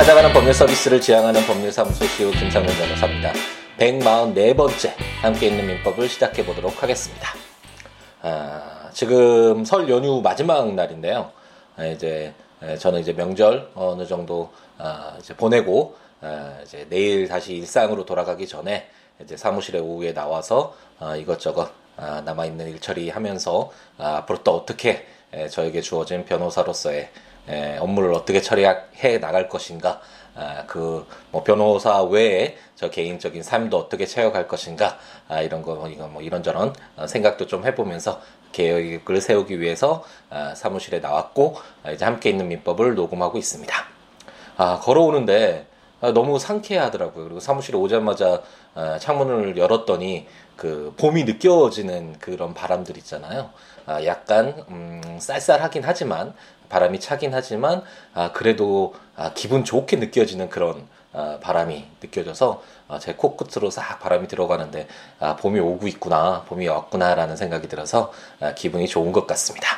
찾아가는 법률 서비스를 지향하는 법률사무소 CEO 김상문 변호사입니다. 144번째 함께 있는 민법을 시작해 보도록 하겠습니다. 아, 지금 설 연휴 마지막 날인데요. 아, 이제 저는 이제 명절 어느 정도 아, 이제 보내고 아, 이제 내일 다시 일상으로 돌아가기 전에 이제 사무실에 오후에 나와서 아, 이것저것 아, 남아 있는 일 처리하면서 아, 앞으로 또 어떻게 에, 저에게 주어진 변호사로서의 에, 업무를 어떻게 처리해 나갈 것인가, 아, 그 뭐 변호사 외에 저 개인적인 삶도 어떻게 채워갈 것인가, 아, 이런 거 이거 뭐 이런저런 어, 생각도 좀 해보면서 계획을 세우기 위해서 아, 사무실에 나왔고 아, 이제 함께 있는 민법을 녹음하고 있습니다. 아, 걸어오는데 아, 너무 상쾌하더라고요. 그리고 사무실에 오자마자 아, 창문을 열었더니 그 봄이 느껴지는 그런 바람들 있잖아요. 아, 약간 음, 쌀쌀하긴 하지만 바람이 차긴 하지만 아, 그래도 아, 기분 좋게 느껴지는 그런 아, 바람이 느껴져서 아, 제 코끝으로 싹 바람이 들어가는데 아, 봄이 오고 있구나, 봄이 왔구나라는 생각이 들어서 아, 기분이 좋은 것 같습니다.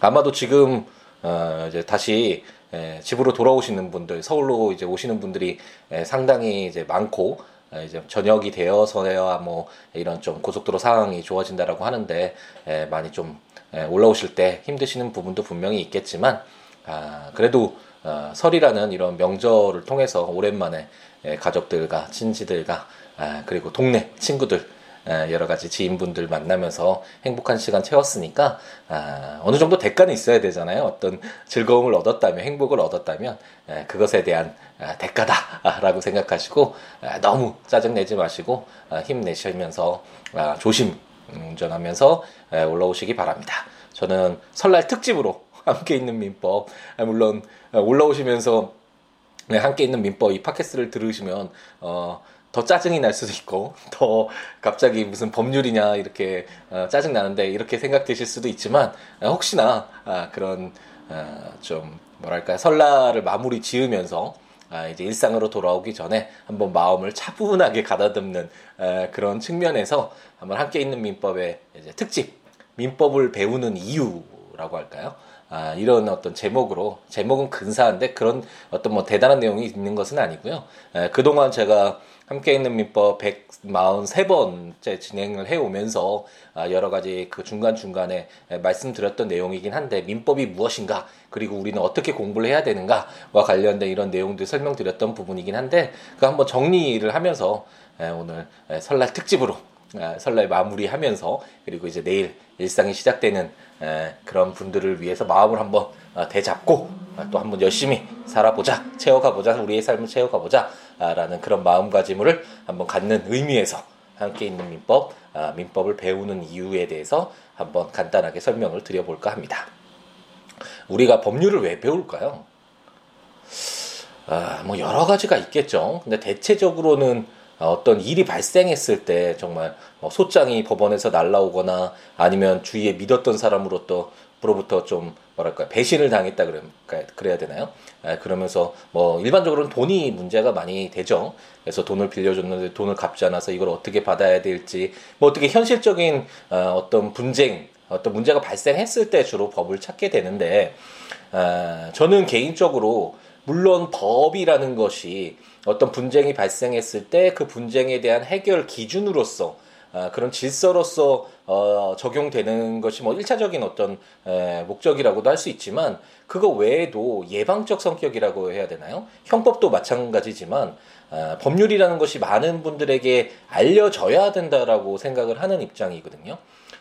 아마도 지금 어, 이제 다시 에, 집으로 돌아오시는 분들, 서울로 이제 오시는 분들이 에, 상당히 이제 많고 에, 이제 저녁이 되어서야 뭐 이런 좀 고속도로 상황이 좋아진다라고 하는데 에, 많이 좀 에, 올라오실 때 힘드시는 부분도 분명히 있겠지만 아, 그래도 어, 설이라는 이런 명절을 통해서 오랜만에 에, 가족들과 친지들과 아, 그리고 동네 친구들 에, 여러 가지 지인분들 만나면서 행복한 시간 채웠으니까 아, 어느 정도 대가는 있어야 되잖아요. 어떤 즐거움을 얻었다면 행복을 얻었다면 에, 그것에 대한 아, 대가다라고 생각하시고 아, 너무 짜증 내지 마시고 아, 힘내시면서 아, 조심 운전하면서 에, 올라오시기 바랍니다. 저는 설날 특집으로 함께 있는 민법 아, 물론 어, 올라오시면서 네, 함께 있는 민법 이 팟캐스트를 들으시면 어, 더 짜증이 날 수도 있고 더 갑자기 무슨 법률이냐 이렇게 어, 짜증 나는데 이렇게 생각되실 수도 있지만 어, 혹시나 아, 그런 어, 좀 뭐랄까 설날을 마무리 지으면서 아, 이제 일상으로 돌아오기 전에 한번 마음을 차분하게 가다듬는 에, 그런 측면에서 한번 함께 있는 민법의 이제 특집 민법을 배우는 이유라고 할까요? 아, 이런 어떤 제목으로 제목은 근사한데 그런 어떤 뭐 대단한 내용이 있는 것은 아니고요. 에, 그동안 제가 함께 있는 민법 143번째 진행을 해오면서 아, 여러 가지 그 중간중간에 말씀드렸던 내용이긴 한데 민법이 무엇인가 그리고 우리는 어떻게 공부를 해야 되는가와 관련된 이런 내용들 설명드렸던 부분이긴 한데 그 한번 정리를 하면서 오늘 설날 특집으로 설날 마무리하면서 그리고 이제 내일 일상이 시작되는 그런 분들을 위해서 마음을 한번 어, 대잡고 또 한번 열심히 살아보자 채워가보자 우리의 삶을 채워가보자 라는 그런 마음가짐을 한번 갖는 의미에서 함께 있는 민법 아, 민법을 배우는 이유에 대해서 한번 간단하게 설명을 드려볼까 합니다. 우리가 법률을 왜 배울까요? 아, 뭐 여러 가지가 있겠죠. 근데 대체적으로는 어떤 일이 발생했을 때 정말 뭐 소장이 법원에서 날라오거나 아니면 주위에 믿었던 사람으로부터 부터 좀 뭐랄까 배신을 당했다 그래 그래야 되나요? 아, 그러면서 뭐 일반적으로는 돈이 문제가 많이 되죠. 그래서 돈을 빌려줬는데 돈을 갚지 않아서 이걸 어떻게 받아야 될지 뭐 어떻게 현실적인 어, 어떤 분쟁 어떤 문제가 발생했을 때 주로 법을 찾게 되는데 아, 저는 개인적으로 물론 법이라는 것이 어떤 분쟁이 발생했을 때 그 분쟁에 대한 해결 기준으로서 아, 그런 질서로서 어, 적용되는 것이 뭐 일차적인 어떤 에, 목적이라고도 할 수 있지만 그거 외에도 예방적 성격이라고 해야 되나요? 형법도 마찬가지지만 아, 법률이라는 것이 많은 분들에게 알려져야 된다라고 생각을 하는 입장이거든요.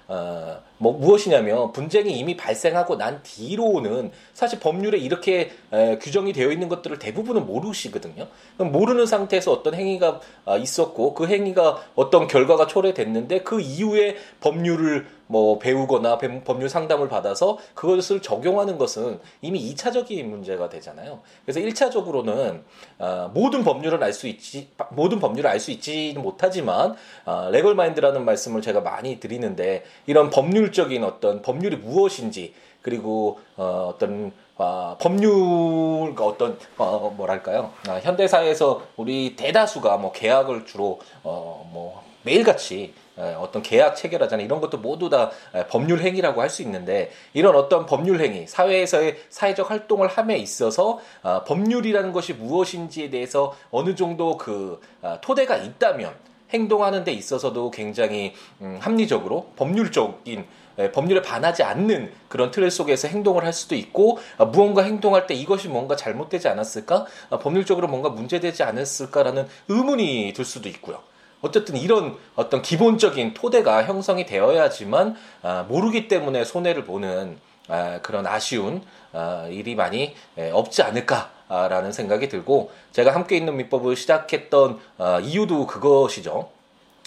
어, 뭐 무엇이냐면 분쟁이 이미 발생하고 난 뒤로는 사실 법률에 이렇게 에, 규정이 되어 있는 것들을 대부분은 모르시거든요. 모르는 상태에서 어떤 행위가 아, 있었고 그 행위가 어떤 결과가 초래됐는데 그 이후에 법률을 뭐 배우거나 법률 상담을 받아서 그것을 적용하는 것은 이미 2차적인 문제가 되잖아요. 그래서 1차적으로는 어, 모든 법률을 알 수 있지 모든 법률을 알 수 있지는 못하지만 어, 레걸 마인드라는 말씀을 제가 많이 드리는데 이런 법률적인 어떤 법률이 무엇인지 그리고 어, 어떤 어, 법률과 어떤 어, 뭐랄까요 아, 현대 사회에서 우리 대다수가 뭐 계약을 주로 어, 뭐 매일같이 어떤 계약 체결하잖아요. 이런 것도 모두 다 법률 행위라고 할 수 있는데 이런 어떤 법률 행위, 사회에서의 사회적 활동을 함에 있어서 아, 법률이라는 것이 무엇인지에 대해서 어느 정도 그 아, 토대가 있다면 행동하는 데 있어서도 굉장히 음, 합리적으로 법률적인 법률에 반하지 않는 그런 틀 속에서 행동을 할 수도 있고 아, 무언가 행동할 때 이것이 뭔가 잘못되지 않았을까 법률적으로 뭔가 문제되지 않았을까라는 의문이 들 수도 있고요. 어쨌든 이런 어떤 기본적인 토대가 형성이 되어야지만 아, 모르기 때문에 손해를 보는 아, 그런 아쉬운 아, 일이 많이 없지 않을까라는 생각이 들고 제가 함께 있는 민법을 시작했던 이유도 그것이죠.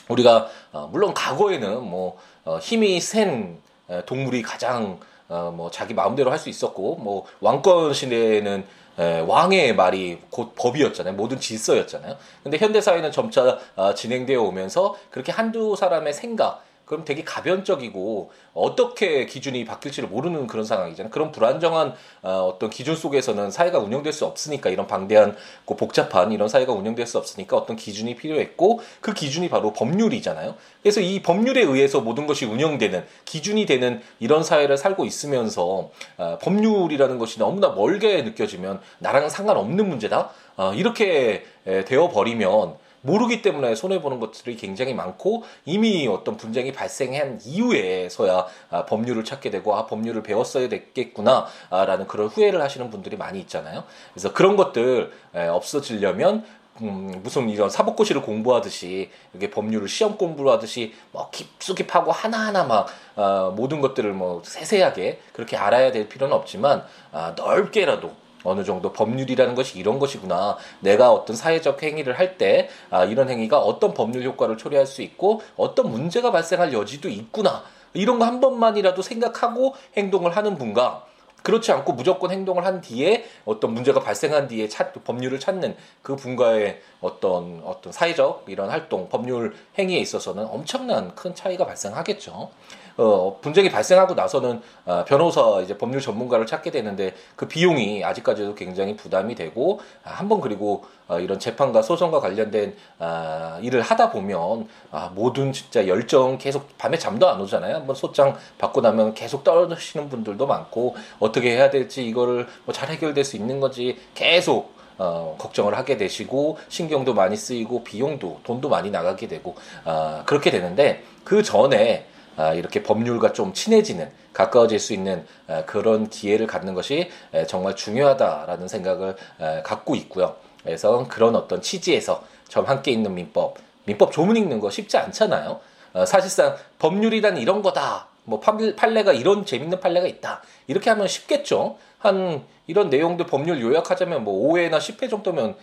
우리가 어, 물론 과거에는 뭐 어, 힘이 센 동물이 가장 어, 뭐 자기 마음대로 할 수 있었고 뭐 왕권 시대에는 에, 왕의 말이 곧 법이었잖아요. 모든 질서였잖아요. 근데 현대 사회는 점차 어, 진행되어 오면서 그렇게 한두 사람의 생각 그럼 되게 가변적이고 어떻게 기준이 바뀔지를 모르는 그런 상황이잖아요. 그런 불안정한 어, 떤 기준 속에서는 사회가 운영될 수 없으니까 이런 방대한 고 복잡한 이런 사회가 운영될 수 없으니까 어떤 기준이 필요했고 그 기준이 바로 법률이잖아요. 그래서 이 법률에 의해서 모든 것이 운영되는 기준이 되는 이런 사회를 살고 있으면서 어, 법률이라는 것이 너무나 멀게 느껴지면 나랑 상관없는 문제다. 어, 이렇게 되어 버리면 모르기 때문에 손해보는 것들이 굉장히 많고 이미 어떤 분쟁이 발생한 이후에서야 아, 법률을 찾게 되고 아 법률을 배웠어야 됐겠구나 아, 라는 그런 후회를 하시는 분들이 많이 있잖아요. 그래서 그런 것들 에, 없어지려면 음, 무슨 이런 사법고시를 공부하듯이 이게 법률을 시험 공부를 하듯이 뭐 깊숙이 파고 하나하나 막 어, 모든 것들을 뭐 세세하게 그렇게 알아야 될 필요는 없지만 아, 넓게라도 어느 정도 법률이라는 것이 이런 것이구나. 내가 어떤 사회적 행위를 할 때 아, 이런 행위가 어떤 법률 효과를 초래할 수 있고 어떤 문제가 발생할 여지도 있구나. 이런 거 한 번만이라도 생각하고 행동을 하는 분과 그렇지 않고 무조건 행동을 한 뒤에 어떤 문제가 발생한 뒤에 찾, 법률을 찾는 그 분과의 어떤 어떤 사회적 이런 활동, 법률 행위에 있어서는 엄청난 큰 차이가 발생하겠죠. 어, 분쟁이 발생하고 나서는 어, 변호사 이제 법률 전문가를 찾게 되는데 그 비용이 아직까지도 굉장히 부담이 되고 아, 한번 그리고 어, 이런 재판과 소송과 관련된 아, 일을 하다 보면 아, 모든 진짜 열정 계속 밤에 잠도 안 오잖아요. 한번 소장 받고 나면 계속 떨어지시는 분들도 많고 어떻게 해야 될지 이거를 뭐 잘 해결될 수 있는 건지 계속 어, 걱정을 하게 되시고 신경도 많이 쓰이고 비용도 돈도 많이 나가게 되고 어, 그렇게 되는데 그 전에 아, 이렇게 법률과 좀 친해지는 가까워질 수 있는 아, 그런 기회를 갖는 것이 정말 중요하다라는 생각을 갖고 있고요. 그래서 그런 어떤 취지에서 점 함께 있는 민법, 민법 조문 읽는 거 쉽지 않잖아요. 어, 사실상 법률이란 이런 거다. 뭐 판례가 이런 재밌는 판례가 있다. 이렇게 하면 쉽겠죠. 한 이런 내용들 법률 요약하자면 뭐 5회나 10회 정도면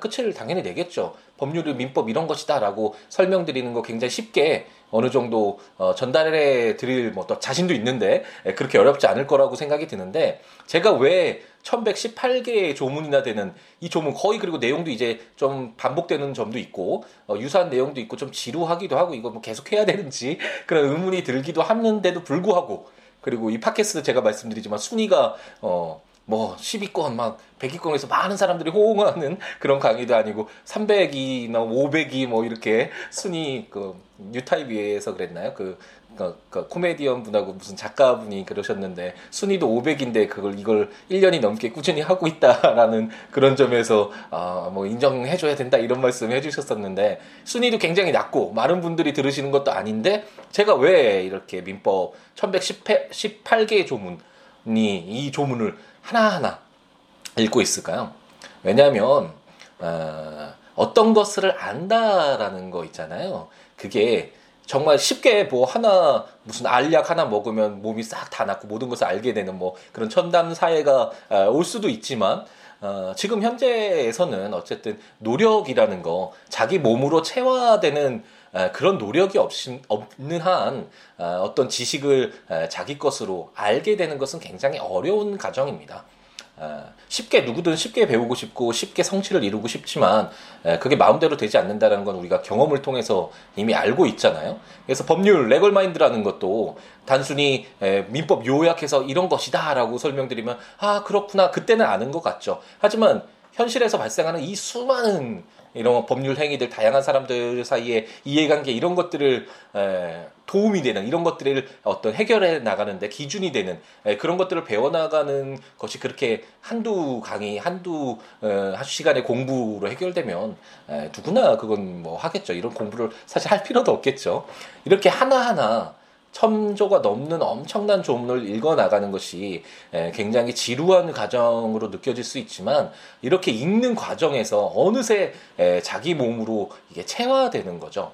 끝을 당연히 내겠죠. 법률을 민법 이런 것이다라고 설명드리는 거 굉장히 쉽게 어느 정도 어, 전달해 드릴 뭐 또 자신도 있는데 에, 그렇게 어렵지 않을 거라고 생각이 드는데 제가 왜 1118개의 조문이나 되는 이 조문 거의 그리고 내용도 이제 좀 반복되는 점도 있고 어, 유사한 내용도 있고 좀 지루하기도 하고 이거 뭐 계속 해야 되는지 그런 의문이 들기도 하는데도 불구하고 그리고 이 팟캐스트 제가 말씀드리지만 순위가 어 뭐 10위권 막 100위권에서 많은 사람들이 호응하는 그런 강의도 아니고 300위나 500위 뭐 이렇게 순위 그 뉴타입에서 그랬나요? 그, 그, 그 코미디언 분하고 무슨 작가분이 그러셨는데 순위도 500인데 그걸 이걸 1년이 넘게 꾸준히 하고 있다라는 그런 점에서 아 뭐 인정해 줘야 된다 이런 말씀 해 주셨었는데 순위도 굉장히 낮고 많은 분들이 들으시는 것도 아닌데 제가 왜 이렇게 민법 1118개의 조문이 이 조문을 하나하나 읽고 있을까요? 왜냐하면 어, 어떤 것을 안다라는 거 있잖아요. 그게 정말 쉽게 뭐 하나 무슨 알약 하나 먹으면 몸이 싹 다 낫고 모든 것을 알게 되는 뭐 그런 첨단 사회가 어, 올 수도 있지만 어, 지금 현재에서는 어쨌든 노력이라는 거 자기 몸으로 체화되는 어, 그런 노력이 없인, 없는 한 어, 어떤 지식을 어, 자기 것으로 알게 되는 것은 굉장히 어려운 과정입니다. 쉽게 누구든 쉽게 배우고 싶고 쉽게 성취를 이루고 싶지만 그게 마음대로 되지 않는다는 건 우리가 경험을 통해서 이미 알고 있잖아요. 그래서 법률 레걸 마인드라는 것도 단순히 민법 요약해서 이런 것이다라고 설명드리면 아 그렇구나 그때는 아는 것 같죠. 하지만 현실에서 발생하는 이 수많은 이런 법률 행위들 다양한 사람들 사이에 이해관계 이런 것들을 에, 도움이 되는 이런 것들을 어떤 해결해 나가는데 기준이 되는 에, 그런 것들을 배워나가는 것이 그렇게 한두 강의 한두 어, 한 시간의 공부로 해결되면 에, 누구나 그건 뭐 하겠죠. 이런 공부를 사실 할 필요도 없겠죠. 이렇게 하나하나 천조가 넘는 엄청난 조문을 읽어 나가는 것이 굉장히 지루한 과정으로 느껴질 수 있지만 이렇게 읽는 과정에서 어느새 자기 몸으로 이게 체화되는 거죠.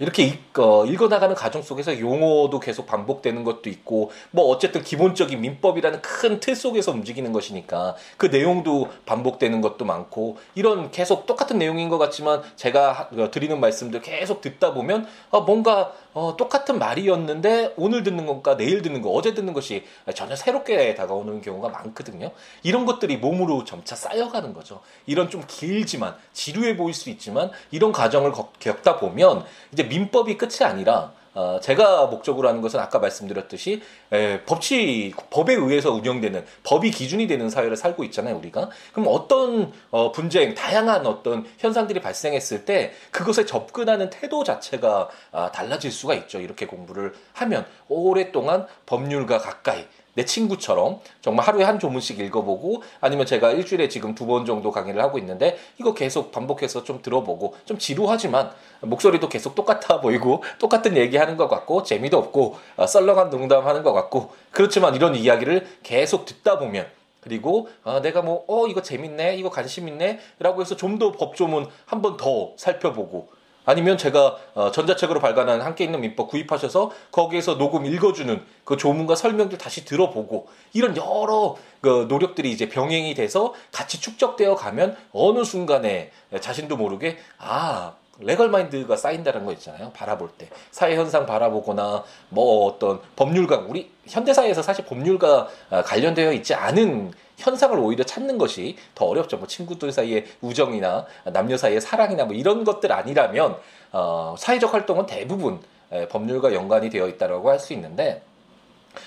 이렇게 읽, 어, 읽어 나가는 과정 속에서 용어도 계속 반복되는 것도 있고, 뭐, 어쨌든 기본적인 민법이라는 큰 틀 속에서 움직이는 것이니까, 그 내용도 반복되는 것도 많고, 이런 계속 똑같은 내용인 것 같지만, 제가 어, 드리는 말씀들 계속 듣다 보면, 아, 뭔가, 어, 똑같은 말이었는데, 오늘 듣는 것과 내일 듣는 거, 어제 듣는 것이 전혀 새롭게 다가오는 경우가 많거든요. 이런 것들이 몸으로 점차 쌓여가는 거죠. 이런 좀 길지만, 지루해 보일 수 있지만, 이런 과정을 겪다 보면, 이제 민법이 끝이 아니라 어, 제가 목적으로 하는 것은 아까 말씀드렸듯이 에, 법치 법에 의해서 운영되는 법이 기준이 되는 사회를 살고 있잖아요 우리가. 그럼 어떤 어, 분쟁 다양한 어떤 현상들이 발생했을 때 그것에 접근하는 태도 자체가 아, 달라질 수가 있죠. 이렇게 공부를 하면 오랫동안 법률과 가까이 내 친구처럼 정말 하루에 한 조문씩 읽어보고 아니면 제가 일주일에 지금 두 번 정도 강의를 하고 있는데 이거 계속 반복해서 좀 들어보고 좀 지루하지만 목소리도 계속 똑같아 보이고 똑같은 얘기하는 것 같고 재미도 없고 어, 썰렁한 농담하는 것 같고 그렇지만 이런 이야기를 계속 듣다 보면 그리고 아, 내가 뭐 어 이거 재밌네 이거 관심 있네라고 해서 좀 더 법조문 한 번 더 살펴보고 아니면 제가 어, 전자책으로 발간한 함께 있는 민법 구입하셔서 거기에서 녹음 읽어주는 그 조문과 설명들 다시 들어보고 이런 여러 그 노력들이 이제 병행이 돼서 같이 축적되어 가면 어느 순간에 자신도 모르게 아 레걸 마인드가 쌓인다는 거 있잖아요. 바라볼 때 사회 현상 바라보거나 뭐 어떤 법률가 우리 현대 사회에서 사실 법률과 아, 관련되어 있지 않은 현상을 오히려 찾는 것이 더 어렵죠. 뭐 친구들 사이의 우정이나 남녀 사이의 사랑이나 뭐 이런 것들 아니라면 어, 사회적 활동은 대부분 에, 법률과 연관이 되어 있다라고 할 수 있는데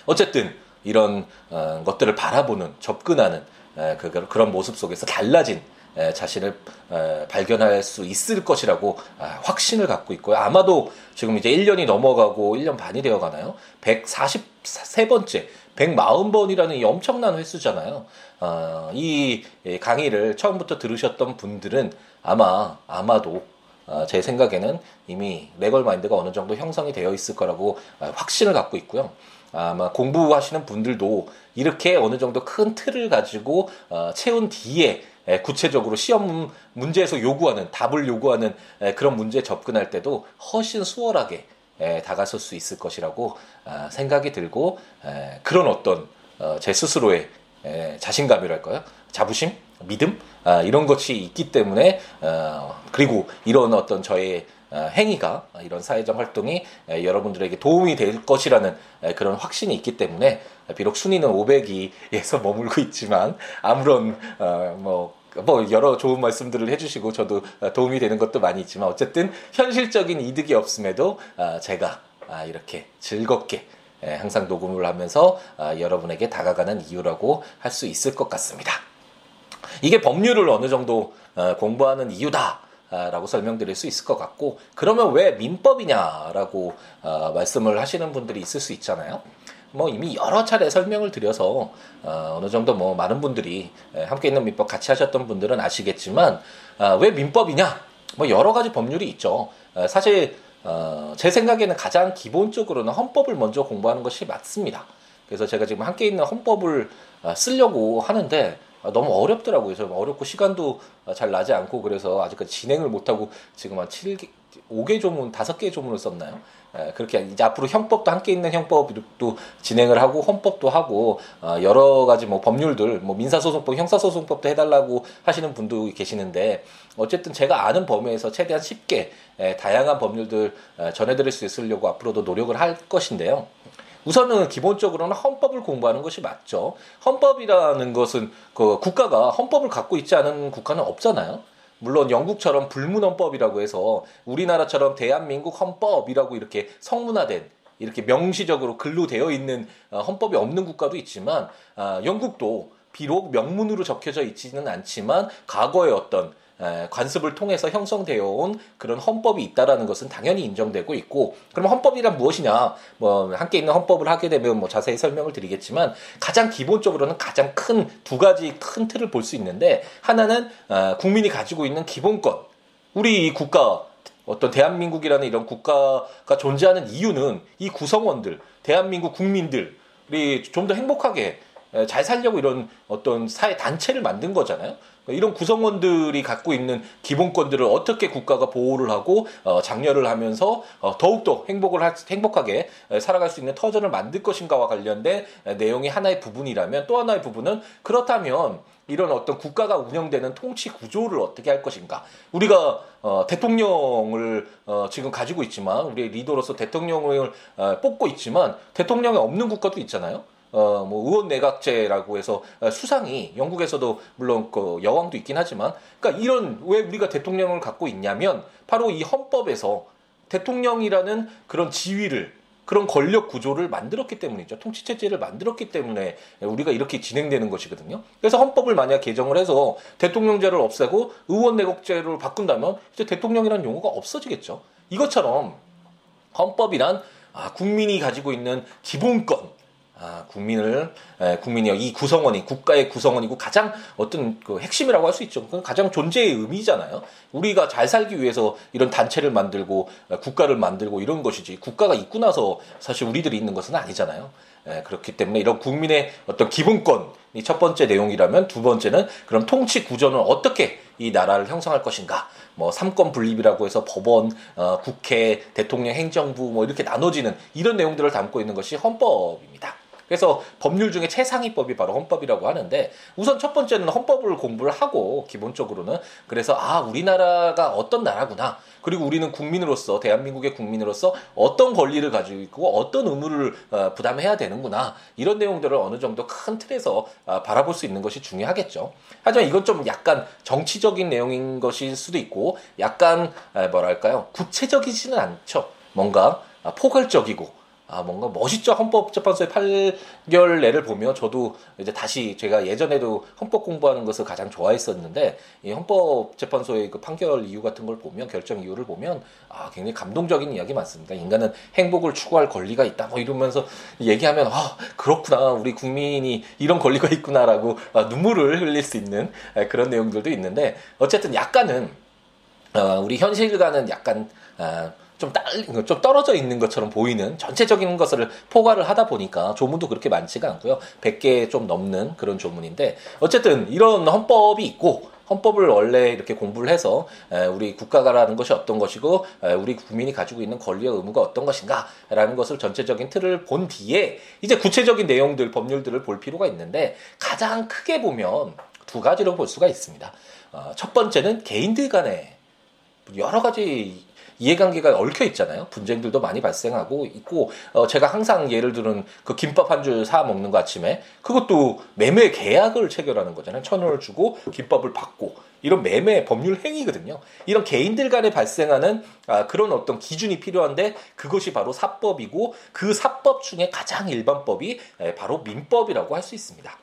어쨌든 이런 어, 것들을 바라보는 접근하는 에, 그, 그런 모습 속에서 달라진 자신을 발견할 수 있을 것이라고 아, 확신을 갖고 있고요. 아마도 지금 이제 1년이 넘어가고 1년 반이 되어 가나요? 143번째, 140번이라는 이 엄청난 횟수잖아요. 어, 이 강의를 처음부터 들으셨던 분들은 아마, 아마도 어, 제 생각에는 이미 레걸 마인드가 어느 정도 형성이 되어 있을 거라고 아, 확신을 갖고 있고요. 아마 공부하시는 분들도 이렇게 어느 정도 큰 틀을 가지고 어, 채운 뒤에 구체적으로 시험 문제에서 요구하는 답을 요구하는 그런 문제에 접근할 때도 훨씬 수월하게 다가설 수 있을 것이라고 아, 생각이 들고 그런 어떤 어, 제 스스로의 자신감이랄까요? 자부심 믿음 아, 이런 것이 있기 때문에 어, 그리고 이런 어떤 저의 어, 행위가 이런 사회적 활동이 여러분들에게 도움이 될 것이라는 그런 확신이 있기 때문에 비록 순위는 500위에서 머물고 있지만 아무런 뭐, 뭐 여러 좋은 말씀들을 해주시고 저도 도움이 되는 것도 많이 있지만 어쨌든 현실적인 이득이 없음에도 아, 제가 아, 이렇게 즐겁게 항상 녹음을 하면서 여러분에게 다가가는 이유라고 할 수 있을 것 같습니다. 이게 법률을 어느 정도 어, 공부하는 이유다. 라고 설명드릴 수 있을 것 같고 그러면 왜 민법이냐라고 어, 말씀을 하시는 분들이 있을 수 있잖아요. 뭐 이미 여러 차례 설명을 드려서 어, 느 정도 뭐 많은 분들이 함께 있는 민법 같이 하셨던 분들은 아시겠지만 어, 왜 민법이냐? 뭐 여러 가지 법률이 있죠. 어, 사실 어, 제 생각에는 가장 기본적으로는 헌법을 먼저 공부하는 것이 맞습니다. 그래서 제가 지금 함께 있는 헌법을 어, 쓰려고 하는데 아, 너무 어렵더라고요. 좀 어렵고 시간도 잘 나지 않고 그래서 아직까지 진행을 못하고 지금 한 7개, 5개 조문, 5개 조문을 썼나요? 에, 그렇게 이제 앞으로 형법도 함께 있는 형법도 진행을 하고 헌법도 하고 어, 여러 가지 뭐 법률들 뭐 민사소송법, 형사소송법도 해달라고 하시는 분도 계시는데 어쨌든 제가 아는 범위에서 최대한 쉽게 에, 다양한 법률들 에, 전해드릴 수 있으려고 앞으로도 노력을 할 것인데요. 우선은 기본적으로는 헌법을 공부하는 것이 맞죠. 헌법이라는 것은 그 국가가 헌법을 갖고 있지 않은 국가는 없잖아요. 물론 영국처럼 불문헌법이라고 해서 우리나라처럼 대한민국 헌법이라고 이렇게 성문화된 이렇게 명시적으로 글로 되어 있는 어, 헌법이 없는 국가도 있지만 아, 영국도 비록 명문으로 적혀져 있지는 않지만 과거의 어떤 관습을 통해서 형성되어 온 그런 헌법이 있다라는 것은 당연히 인정되고 있고 그럼 헌법이란 무엇이냐 뭐 함께 있는 헌법을 하게 되면 뭐 자세히 설명을 드리겠지만 가장 기본적으로는 가장 큰 두 가지 큰 틀을 볼 수 있는데 하나는 국민이 가지고 있는 기본권 우리 국가 어떤 대한민국이라는 이런 국가가 존재하는 이유는 이 구성원들 대한민국 국민들이 좀더 행복하게 잘 살려고 이런 어떤 사회 단체를 만든 거잖아요. 이런 구성원들이 갖고 있는 기본권들을 어떻게 국가가 보호를 하고 어, 장려를 하면서 어, 더욱더 행복을 하, 행복하게 살아갈 수 있는 터전을 만들 것인가와 관련된 내용이 하나의 부분이라면 또 하나의 부분은 그렇다면 이런 어떤 국가가 운영되는 통치 구조를 어떻게 할 것인가. 우리가 어, 대통령을 어, 지금 가지고 있지만 우리 리더로서 대통령을 어, 뽑고 있지만 대통령이 없는 국가도 있잖아요. 어, 뭐 의원 내각제라고 해서 어, 수상이 영국에서도 물론 그 여왕도 있긴 하지만 그러니까 이런 왜 우리가 대통령을 갖고 있냐면 바로 이 헌법에서 대통령이라는 그런 지위를 그런 권력 구조를 만들었기 때문이죠. 통치 체제를 만들었기 때문에 우리가 이렇게 진행되는 것이거든요. 그래서 헌법을 만약 개정을 해서 대통령제를 없애고 의원 내각제로 바꾼다면 이제 대통령이라는 용어가 없어지겠죠. 이것처럼 헌법이란 아, 국민이 가지고 있는 기본권, 아, 국민을 에, 국민이요 이 구성원이 국가의 구성원이고 가장 어떤 그 핵심이라고 할 수 있죠. 그 가장 존재의 의미잖아요. 우리가 잘 살기 위해서 이런 단체를 만들고 에, 국가를 만들고 이런 것이지 국가가 있고 나서 사실 우리들이 있는 것은 아니잖아요. 에, 그렇기 때문에 이런 국민의 어떤 기본권이 첫 번째 내용이라면 두 번째는 그럼 통치 구조는 어떻게 이 나라를 형성할 것인가. 뭐 삼권 분립이라고 해서 법원, 어, 국회, 대통령, 행정부 뭐 이렇게 나눠지는 이런 내용들을 담고 있는 것이 헌법입니다. 그래서 법률 중에 최상위법이 바로 헌법이라고 하는데 우선 첫 번째는 헌법을 공부를 하고 기본적으로는 그래서 아 우리나라가 어떤 나라구나 그리고 우리는 국민으로서 대한민국의 국민으로서 어떤 권리를 가지고 있고 어떤 의무를 어, 부담해야 되는구나 이런 내용들을 어느 정도 큰 틀에서 어, 바라볼 수 있는 것이 중요하겠죠. 하지만 이건 좀 약간 정치적인 내용인 것일 수도 있고 약간 뭐랄까요 구체적이지는 않죠. 뭔가 포괄적이고 아 뭔가 멋있죠? 헌법재판소의 8결례를 보면 저도 이제 다시 제가 예전에도 헌법 공부하는 것을 가장 좋아했었는데 이 헌법재판소의 그 판결 이유 같은 걸 보면 결정 이유를 보면 아 굉장히 감동적인 이야기 많습니다. 인간은 행복을 추구할 권리가 있다. 뭐 이러면서 얘기하면 아 그렇구나. 우리 국민이 이런 권리가 있구나라고 아, 눈물을 흘릴 수 있는 그런 내용들도 있는데 어쨌든 약간은 어, 우리 현실과는 약간 아, 좀, 딸, 좀 떨어져 있는 것처럼 보이는 전체적인 것을 포괄을 하다 보니까 조문도 그렇게 많지가 않고요. 100개 좀 넘는 그런 조문인데 어쨌든 이런 헌법이 있고 헌법을 원래 이렇게 공부를 해서 우리 국가가라는 것이 어떤 것이고 우리 국민이 가지고 있는 권리와 의무가 어떤 것인가라는 것을 전체적인 틀을 본 뒤에 이제 구체적인 내용들 법률들을 볼 필요가 있는데 가장 크게 보면 두 가지로 볼 수가 있습니다. 어, 첫 번째는 개인들 간에 여러 가지 이해관계가 얽혀 있잖아요. 분쟁들도 많이 발생하고 있고 어, 제가 항상 예를 들은 그 김밥 한 줄 사 먹는 거 아침에 그것도 매매 계약을 체결하는 거잖아요. 천 원을 주고 김밥을 받고 이런 매매 법률 행위거든요. 이런 개인들 간에 발생하는 아, 그런 어떤 기준이 필요한데 그것이 바로 사법이고 그 사법 중에 가장 일반법이 에, 바로 민법이라고 할 수 있습니다.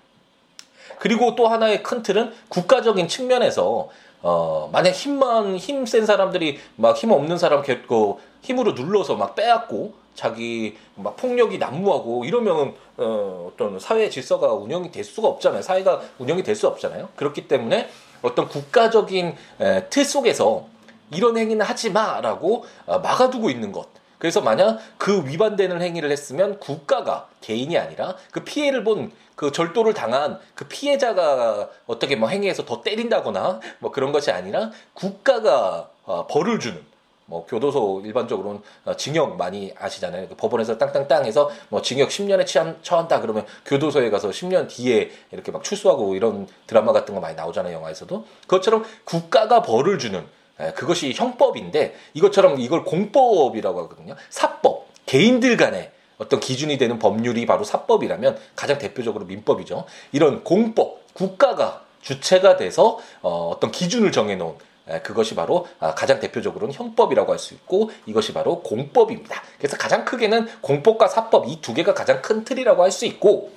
그리고 또 하나의 큰 틀은 국가적인 측면에서 어, 만약 힘만, 힘 센 사람들이 막 힘 없는 사람 그 힘으로 눌러서 막 빼앗고 자기 막 폭력이 난무하고 이러면 어, 어떤 사회 질서가 운영이 될 수가 없잖아요. 사회가 운영이 될 수 없잖아요. 그렇기 때문에 어떤 국가적인 에, 틀 속에서 이런 행위는 하지 마라고 어, 막아두고 있는 것. 그래서 만약 그 위반되는 행위를 했으면 국가가 개인이 아니라 그 피해를 본 그 절도를 당한 그 피해자가 어떻게 뭐 행위해서 더 때린다거나 뭐 그런 것이 아니라 국가가 어, 벌을 주는 뭐 교도소 일반적으로는 어, 징역 많이 아시잖아요. 그 법원에서 땅땅땅해서 뭐 징역 10년에 취한, 처한다 그러면 교도소에 가서 10년 뒤에 이렇게 막 출소하고 이런 드라마 같은 거 많이 나오잖아요. 영화에서도. 그것처럼 국가가 벌을 주는 예, 그것이 형법인데 이것처럼 이걸 공법이라고 하거든요. 사법, 개인들 간에 어떤 기준이 되는 법률이 바로 사법이라면 가장 대표적으로 민법이죠. 이런 공법, 국가가 주체가 돼서 어, 떤 기준을 정해놓은 예, 그것이 바로 아, 가장 대표적으로는 형법이라고 할 수 있고 이것이 바로 공법입니다. 그래서 가장 크게는 공법과 사법 이 두 개가 가장 큰 틀이라고 할 수 있고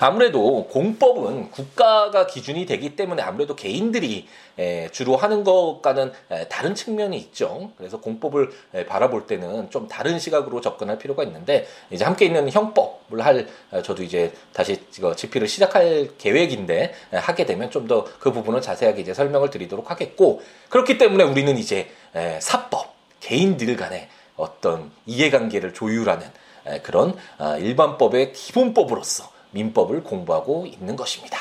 아무래도 공법은 국가가 기준이 되기 때문에 아무래도 개인들이 주로 하는 것과는 다른 측면이 있죠. 그래서 공법을 바라볼 때는 좀 다른 시각으로 접근할 필요가 있는데 이제 함께 있는 형법을 할 저도 이제 다시 집필을 시작할 계획인데 하게 되면 좀 더 그 부분을 자세하게 이제 설명을 드리도록 하겠고 그렇기 때문에 우리는 이제 사법 개인들 간의 어떤 이해관계를 조율하는 그런 아, 일반법의 기본법으로서 민법을 공부하고 있는 것입니다.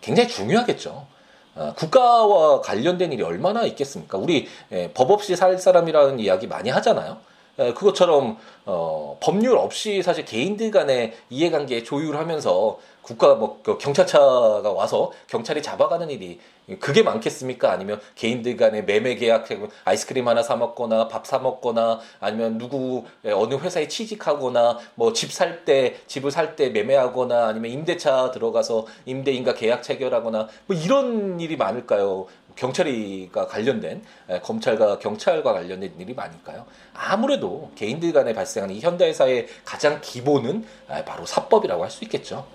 굉장히 중요하겠죠. 어, 국가와 관련된 일이 얼마나 있겠습니까? 우리 예, 법 없이 살 사람이라는 이야기 많이 하잖아요. 예, 그것처럼 어, 법률 없이 사실 개인들 간의 이해관계 조율하면서 국가 뭐그 경찰차가 와서 경찰이 잡아가는 일이 그게 많겠습니까? 아니면 개인들 간의 매매 계약 아이스크림 하나 사 먹거나 밥 사 먹거나 아니면 누구 어느 회사에 취직하거나 뭐 집 살 때 집을 살 때 매매하거나 아니면 임대차 들어가서 임대인과 계약 체결하거나 뭐 이런 일이 많을까요? 경찰이가 관련된 검찰과 경찰과 관련된 일이 많을까요? 아무래도 개인들 간에 발생하는 이 현대 사회의 가장 기본은 바로 사법이라고 할 수 있겠죠.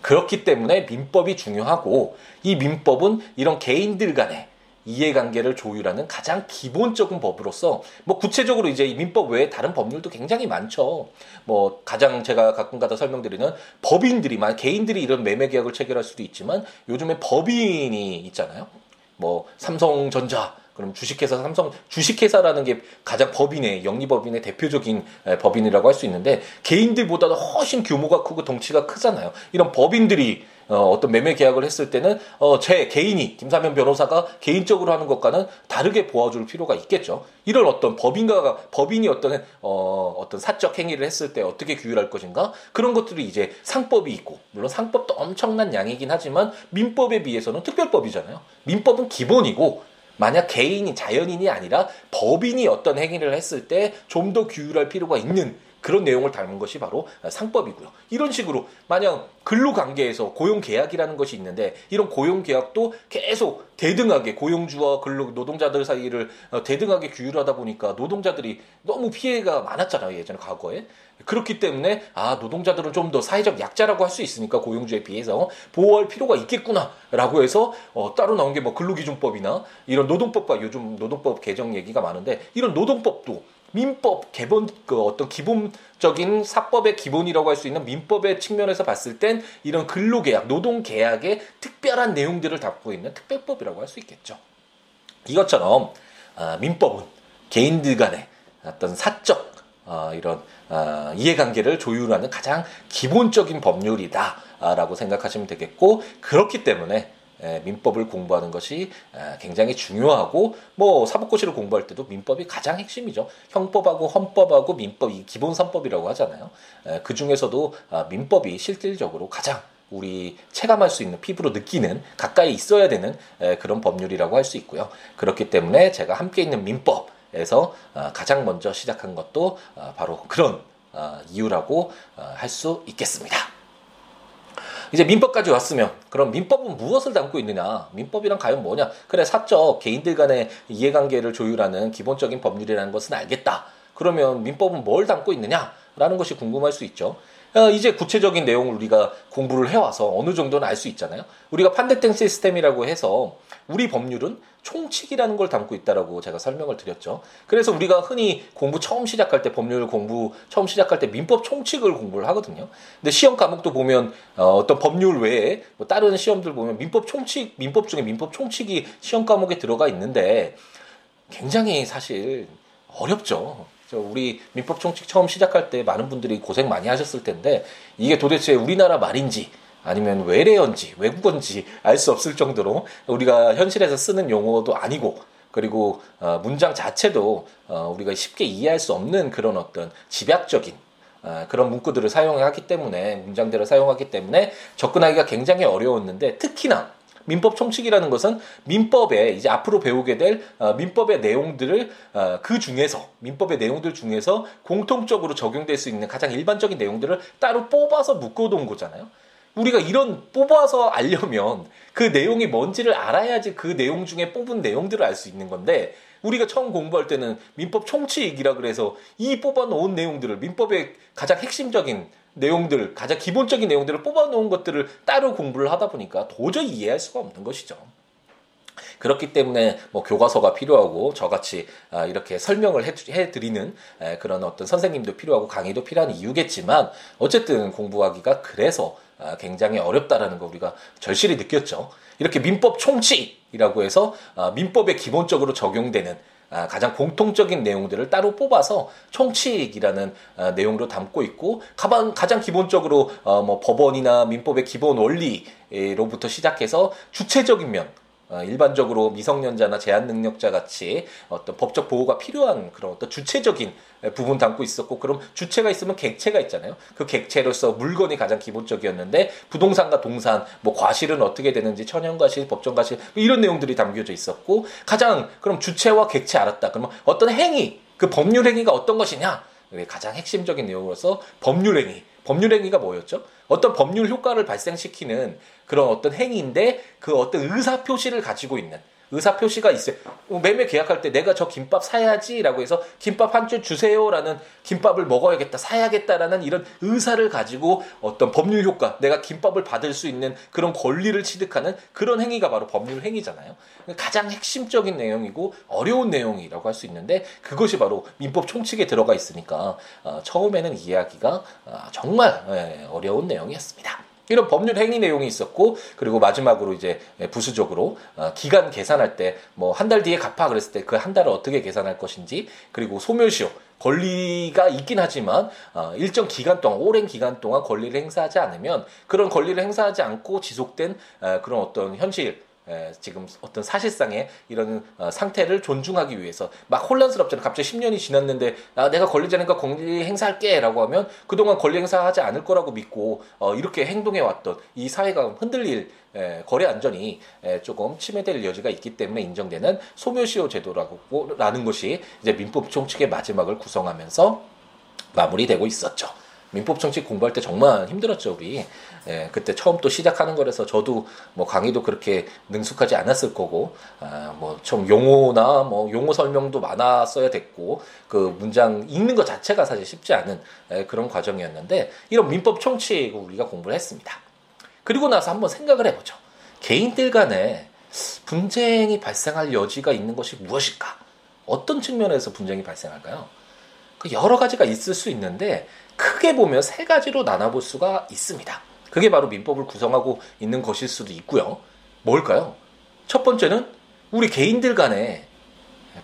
그렇기 때문에 민법이 중요하고 이 민법은 이런 개인들 간의 이해관계를 조율하는 가장 기본적인 법으로서 뭐 구체적으로 이제 이 민법 외에 다른 법률도 굉장히 많죠. 뭐 가장 제가 가끔가다 설명드리는 법인들이 만 개인들이 이런 매매 계약을 체결할 수도 있지만 요즘에 법인이 있잖아요. 뭐 삼성전자 그럼 주식회사 삼성 주식회사라는 게 가장 법인의 영리법인의 대표적인 법인이라고 할 수 있는데 개인들보다도 훨씬 규모가 크고 덩치가 크잖아요. 이런 법인들이 어, 어떤 매매 계약을 했을 때는 어, 제 개인이 김사면 변호사가 개인적으로 하는 것과는 다르게 보아줄 필요가 있겠죠. 이런 어떤 법인가가 법인이 어떤 어, 어떤 사적 행위를 했을 때 어떻게 규율할 것인가 그런 것들이 이제 상법이 있고 물론 상법도 엄청난 양이긴 하지만 민법에 비해서는 특별법이잖아요. 민법은 기본이고 만약 개인이 자연인이 아니라 법인이 어떤 행위를 했을 때 좀 더 규율할 필요가 있는 그런 내용을 담은 것이 바로 상법이고요. 이런 식으로 만약 근로관계에서 고용계약이라는 것이 있는데 이런 고용계약도 계속 대등하게 고용주와 근로 노동자들 사이를 어, 대등하게 규율하다 보니까 노동자들이 너무 피해가 많았잖아요 예전에 과거에 그렇기 때문에 아 노동자들은 좀 더 사회적 약자라고 할 수 있으니까 고용주에 비해서 보호할 필요가 있겠구나라고 해서 어, 따로 나온 게 뭐 근로기준법이나 이런 노동법과 요즘 노동법 개정 얘기가 많은데 이런 노동법도 민법 개본 그 어떤 기본적인 사법의 기본이라고 할 수 있는 민법의 측면에서 봤을 땐 이런 근로계약, 노동계약의 특별한 내용들을 담고 있는 특별법이라고 할 수 있겠죠. 이것처럼 어, 민법은 개인들 간의 어떤 사적 어, 이런 어, 이해관계를 조율하는 가장 기본적인 법률이다라고 생각하시면 되겠고 그렇기 때문에 민법을 공부하는 것이 굉장히 중요하고 뭐 사법고시를 공부할 때도 민법이 가장 핵심이죠. 형법하고 헌법하고 민법 이 기본 삼법이라고 하잖아요. 그 중에서도 아, 민법이 실질적으로 가장 우리 체감할 수 있는 피부로 느끼는 가까이 있어야 되는 그런 법률이라고 할 수 있고요. 그렇기 때문에 제가 함께 있는 민법에서 아, 가장 먼저 시작한 것도 아, 바로 그런 이유라고 할 수 있겠습니다. 이제 민법까지 왔으면 그럼 민법은 무엇을 담고 있느냐? 민법이란 과연 뭐냐? 그래 사적 개인들 간의 이해관계를 조율하는 기본적인 법률이라는 것은 알겠다. 그러면 민법은 뭘 담고 있느냐 라는 것이 궁금할 수 있죠. 어, 이제 구체적인 내용을 우리가 공부를 해와서 어느 정도는 알 수 있잖아요. 우리가 판대땡 시스템이라고 해서 우리 법률은 총칙이라는 걸 담고 있다라고 제가 설명을 드렸죠. 그래서 우리가 흔히 공부 처음 시작할 때 법률 공부 처음 시작할 때 민법 총칙을 공부를 하거든요. 근데 시험 과목도 보면 어, 떤 법률 외에 뭐 다른 시험들 보면 민법 총칙 민법 중에 민법 총칙이 시험 과목에 들어가 있는데 굉장히 사실 어렵죠. 우리 민법 총칙 처음 시작할 때 많은 분들이 고생 많이 하셨을 텐데 이게 도대체 우리나라 말인지 아니면 외래어인지 외국어인지 알 수 없을 정도로 우리가 현실에서 쓰는 용어도 아니고 그리고 어, 문장 자체도 어, 우리가 쉽게 이해할 수 없는 그런 어떤 집약적인 어, 그런 문구들을 사용하기 때문에 문장들을 사용하기 때문에 접근하기가 굉장히 어려웠는데 특히나 민법 총칙이라는 것은 민법에 이제 앞으로 배우게 될 어, 민법의 내용들을 어, 그 중에서 민법의 내용들 중에서 공통적으로 적용될 수 있는 가장 일반적인 내용들을 따로 뽑아서 묶어놓은 거잖아요. 우리가 이런 뽑아서 알려면 그 내용이 뭔지를 알아야지 그 내용 중에 뽑은 내용들을 알 수 있는 건데 우리가 처음 공부할 때는 민법 총칙이라 그래서 이 뽑아 놓은 내용들을 민법의 가장 핵심적인 내용들, 가장 기본적인 내용들을 뽑아놓은 것들을 따로 공부를 하다 보니까 도저히 이해할 수가 없는 것이죠. 그렇기 때문에 뭐 교과서가 필요하고 저같이 아, 이렇게 설명을 해드리는 그런 어떤 선생님도 필요하고 강의도 필요한 이유겠지만 어쨌든 공부하기가 그래서 아, 굉장히 어렵다라는 거 우리가 절실히 느꼈죠. 이렇게 민법 총칙이라고 해서 아, 민법에 기본적으로 적용되는 가장 공통적인 내용들을 따로 뽑아서 총칙이라는 내용으로 담고 있고 가장 기본적으로 어, 뭐 법원이나 민법의 기본 원리로부터 시작해서 주체적인 면 어, 일반적으로 미성년자나 제한 능력자 같이 어떤 법적 보호가 필요한 그런 어떤 주체적인 부분 담고 있었고 그럼 주체가 있으면 객체가 있잖아요. 그 객체로서 물건이 가장 기본적이었는데 부동산과 동산 뭐 과실은 어떻게 되는지 천연과실, 법정과실 뭐 이런 내용들이 담겨져 있었고 가장 그럼 주체와 객체 알았다. 그러면 어떤 행위 그 법률 행위가 어떤 것이냐 가장 핵심적인 내용으로서 법률 행위 법률 행위가 뭐였죠? 어떤 법률 효과를 발생시키는 그런 어떤 행위인데 그 어떤 의사 표시를 가지고 있는 의사 표시가 있어요. 뭐 매매 계약할 때 내가 저 김밥 사야지라고 해서 김밥 한 줄 주세요라는 김밥을 먹어야겠다, 사야겠다라는 이런 의사를 가지고 어떤 법률 효과, 내가 김밥을 받을 수 있는 그런 권리를 취득하는 그런 행위가 바로 법률 행위잖아요. 가장 핵심적인 내용이고 어려운 내용이라고 할 수 있는데 그것이 바로 민법 총칙에 들어가 있으니까 어, 처음에는 이해하기가 어, 정말 예, 어려운 내용이었습니다. 이런 법률 행위 내용이 있었고 그리고 마지막으로 이제 부수적으로 어, 기간 계산할 때 뭐 한 달 뒤에 갚아 그랬을 때 그 한 달을 어떻게 계산할 것인지 그리고 소멸시효 권리가 있긴 하지만 어, 일정 기간 동안 오랜 기간 동안 권리를 행사하지 않으면 그런 권리를 행사하지 않고 지속된 어, 그런 어떤 현실 지금 어떤 사실상의 이런 어, 상태를 존중하기 위해서 막 혼란스럽잖아요. 갑자기 10년이 지났는데 아, 내가 권리지 않으니까 권리 행사할게라고 하면 그동안 권리 행사하지 않을 거라고 믿고 어, 이렇게 행동해 왔던 이 사회가 흔들릴 거래 안전이 조금 침해될 여지가 있기 때문에 인정되는 소멸시효 제도라는 것이 이제 민법 총칙의 마지막을 구성하면서 마무리되고 있었죠. 민법 정책 공부할 때 정말 힘들었죠 우리. 예, 그때 처음 또 시작하는 거라서 저도 뭐 강의도 그렇게 능숙하지 않았을 거고, 아, 뭐좀 용어나 뭐 용어 설명도 많았어야 됐고, 그 문장 읽는 것 자체가 사실 쉽지 않은 예, 그런 과정이었는데 이런 민법 총칙을 우리가 공부를 했습니다. 그리고 나서 한번 생각을 해보죠. 개인들 간에 분쟁이 발생할 여지가 있는 것이 무엇일까? 어떤 측면에서 분쟁이 발생할까요? 그 여러 가지가 있을 수 있는데 크게 보면 세 가지로 나눠볼 수가 있습니다. 그게 바로 민법을 구성하고 있는 것일 수도 있고요. 뭘까요? 첫 번째는 우리 개인들 간에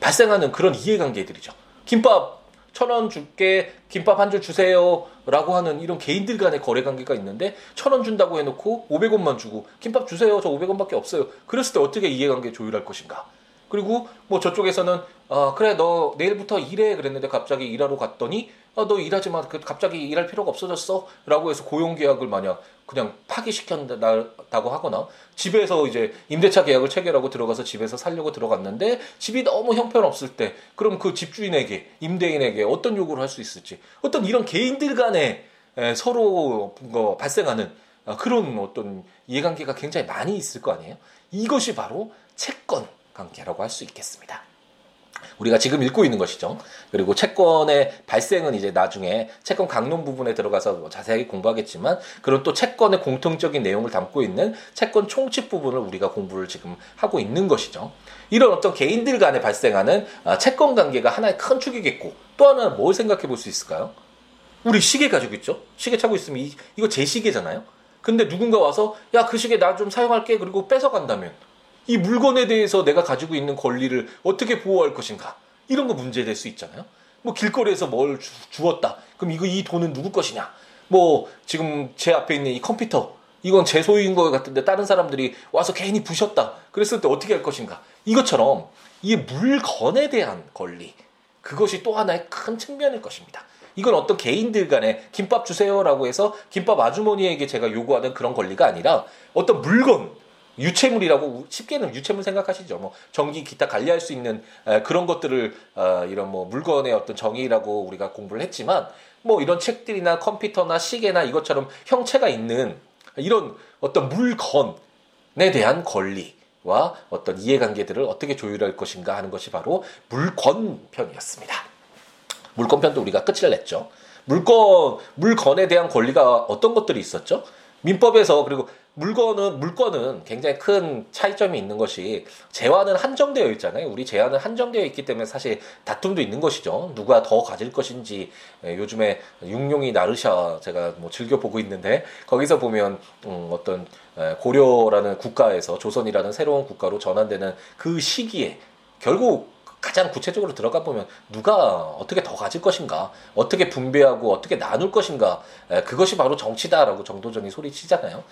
발생하는 그런 이해관계들이죠. 김밥 천 원 줄게, 김밥 한 줄 주세요. 라고 하는 이런 개인들 간의 거래관계가 있는데 천 원 준다고 해놓고 500원만 주고 김밥 주세요. 저 500원밖에 없어요. 그랬을 때 어떻게 이해관계 조율할 것인가? 그리고 뭐 저쪽에서는 아 그래 너 내일부터 일해 그랬는데 갑자기 일하러 갔더니 아, 너 일하지 마. 그 갑자기 일할 필요가 없어졌어. 라고 해서 고용계약을 만약 그냥 파기시켰다고 하거나 집에서 이제 임대차 계약을 체결하고 들어가서 집에서 살려고 들어갔는데 집이 너무 형편없을 때 그럼 그 집주인에게 임대인에게 어떤 요구를 할 수 있을지 어떤 이런 개인들 간에 서로 뭐 발생하는 아, 그런 어떤 이해관계가 굉장히 많이 있을 거 아니에요. 이것이 바로 채권 관계라고 할 수 있겠습니다. 우리가 지금 읽고 있는 것이죠. 그리고 채권의 발생은 이제 나중에 채권 강론 부분에 들어가서 뭐 자세하게 공부하겠지만 그런 또 채권의 공통적인 내용을 담고 있는 채권 총칙 부분을 우리가 공부를 지금 하고 있는 것이죠. 이런 어떤 개인들 간에 발생하는 아, 채권 관계가 하나의 큰 축이겠고 또 하나는 뭘 생각해 볼 수 있을까요? 우리 시계 가지고 있죠? 시계 차고 있으면 이, 이거 제 시계잖아요? 근데 누군가 와서 야 그 시계 나 좀 사용할게 그리고 뺏어 간다면 이 물건에 대해서 내가 가지고 있는 권리를 어떻게 보호할 것인가 이런 거 문제 될 수 있잖아요. 뭐 길거리에서 뭘 주, 주었다. 그럼 이거 이 돈은 누구 것이냐? 뭐 지금 제 앞에 있는 이 컴퓨터 이건 제 소유인 것 같은데 다른 사람들이 와서 괜히 부셨다. 그랬을 때 어떻게 할 것인가? 이것처럼 이 물건에 대한 권리 그것이 또 하나의 큰 측면일 것입니다. 이건 어떤 개인들 간에 김밥 주세요라고 해서 김밥 아주머니에게 제가 요구하는 그런 권리가 아니라 어떤 물건 유체물이라고 쉽게는 유체물 생각하시죠. 뭐 전기 기타 관리할 수 있는 그런 것들을 어, 이런 뭐 물건의 어떤 정의라고 우리가 공부를 했지만 뭐 이런 책들이나 컴퓨터나 시계나 이것처럼 형체가 있는 이런 어떤 물건에 대한 권리와 어떤 이해관계들을 어떻게 조율할 것인가 하는 것이 바로 물권편이었습니다. 물권편도 우리가 끝을 냈죠. 물건 물건에 대한 권리가 어떤 것들이 있었죠? 민법에서 그리고 물건은 물건은 굉장히 큰 차이점이 있는 것이 재화는 한정되어 있잖아요. 우리 재화는 한정되어 있기 때문에 사실 다툼도 있는 것이죠. 누가 더 가질 것인지 예, 요즘에 육룡이 나르샤 제가 뭐 즐겨 보고 있는데 거기서 보면 음, 어떤 예, 고려라는 국가에서 조선이라는 새로운 국가로 전환되는 그 시기에 결국 가장 구체적으로 들어가 보면 누가 어떻게 더 가질 것인가, 어떻게 분배하고 어떻게 나눌 것인가, 그것이 바로 정치다라고 정도전이 소리치잖아요.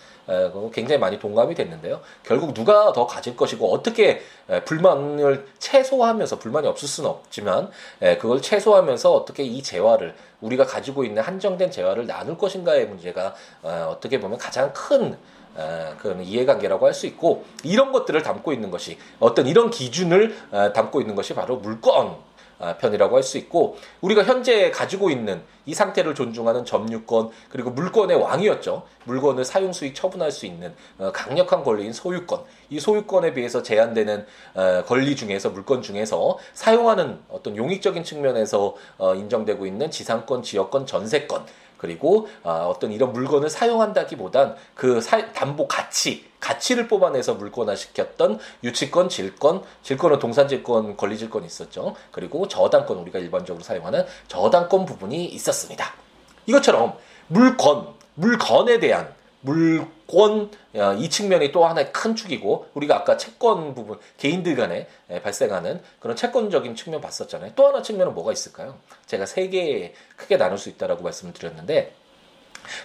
굉장히 많이 동감이 됐는데요. 결국 누가 더 가질 것이고 어떻게 불만을 최소화하면서 불만이 없을 수는 없지만 그걸 최소화하면서 어떻게 이 재화를 우리가 가지고 있는 한정된 재화를 나눌 것인가의 문제가 어떻게 보면 가장 큰 그런 이해관계라고 할 수 있고 이런 것들을 담고 있는 것이 어떤 이런 기준을 담고 있는 것이 바로 물건 편이라고 할 수 있고 우리가 현재 가지고 있는 이 상태를 존중하는 점유권 그리고 물건의 왕이었죠. 물건을 사용 수익 처분할 수 있는 어, 강력한 권리인 소유권. 이 소유권에 비해서 제한되는 어, 권리 중에서 물건 중에서 사용하는 어떤 용익적인 측면에서 어, 인정되고 있는 지상권, 지역권, 전세권 그리고 아, 어떤 이런 물건을 사용한다기보단 그 사, 담보 가치 가치를 뽑아내서 물건화 시켰던 유치권, 질권, 질권은 동산질권, 권리질권이 있었죠. 그리고 저당권 우리가 일반적으로 사용하는 저당권 부분이 있었습니다. 이것처럼 물건, 물건에 대한 물권 어, 이 측면이 또 하나의 큰 축이고 우리가 아까 채권 부분 개인들 간에 발생하는 그런 채권적인 측면 봤었잖아요. 또 하나 측면은 뭐가 있을까요? 제가 세 개 크게 나눌 수 있다라고 말씀을 드렸는데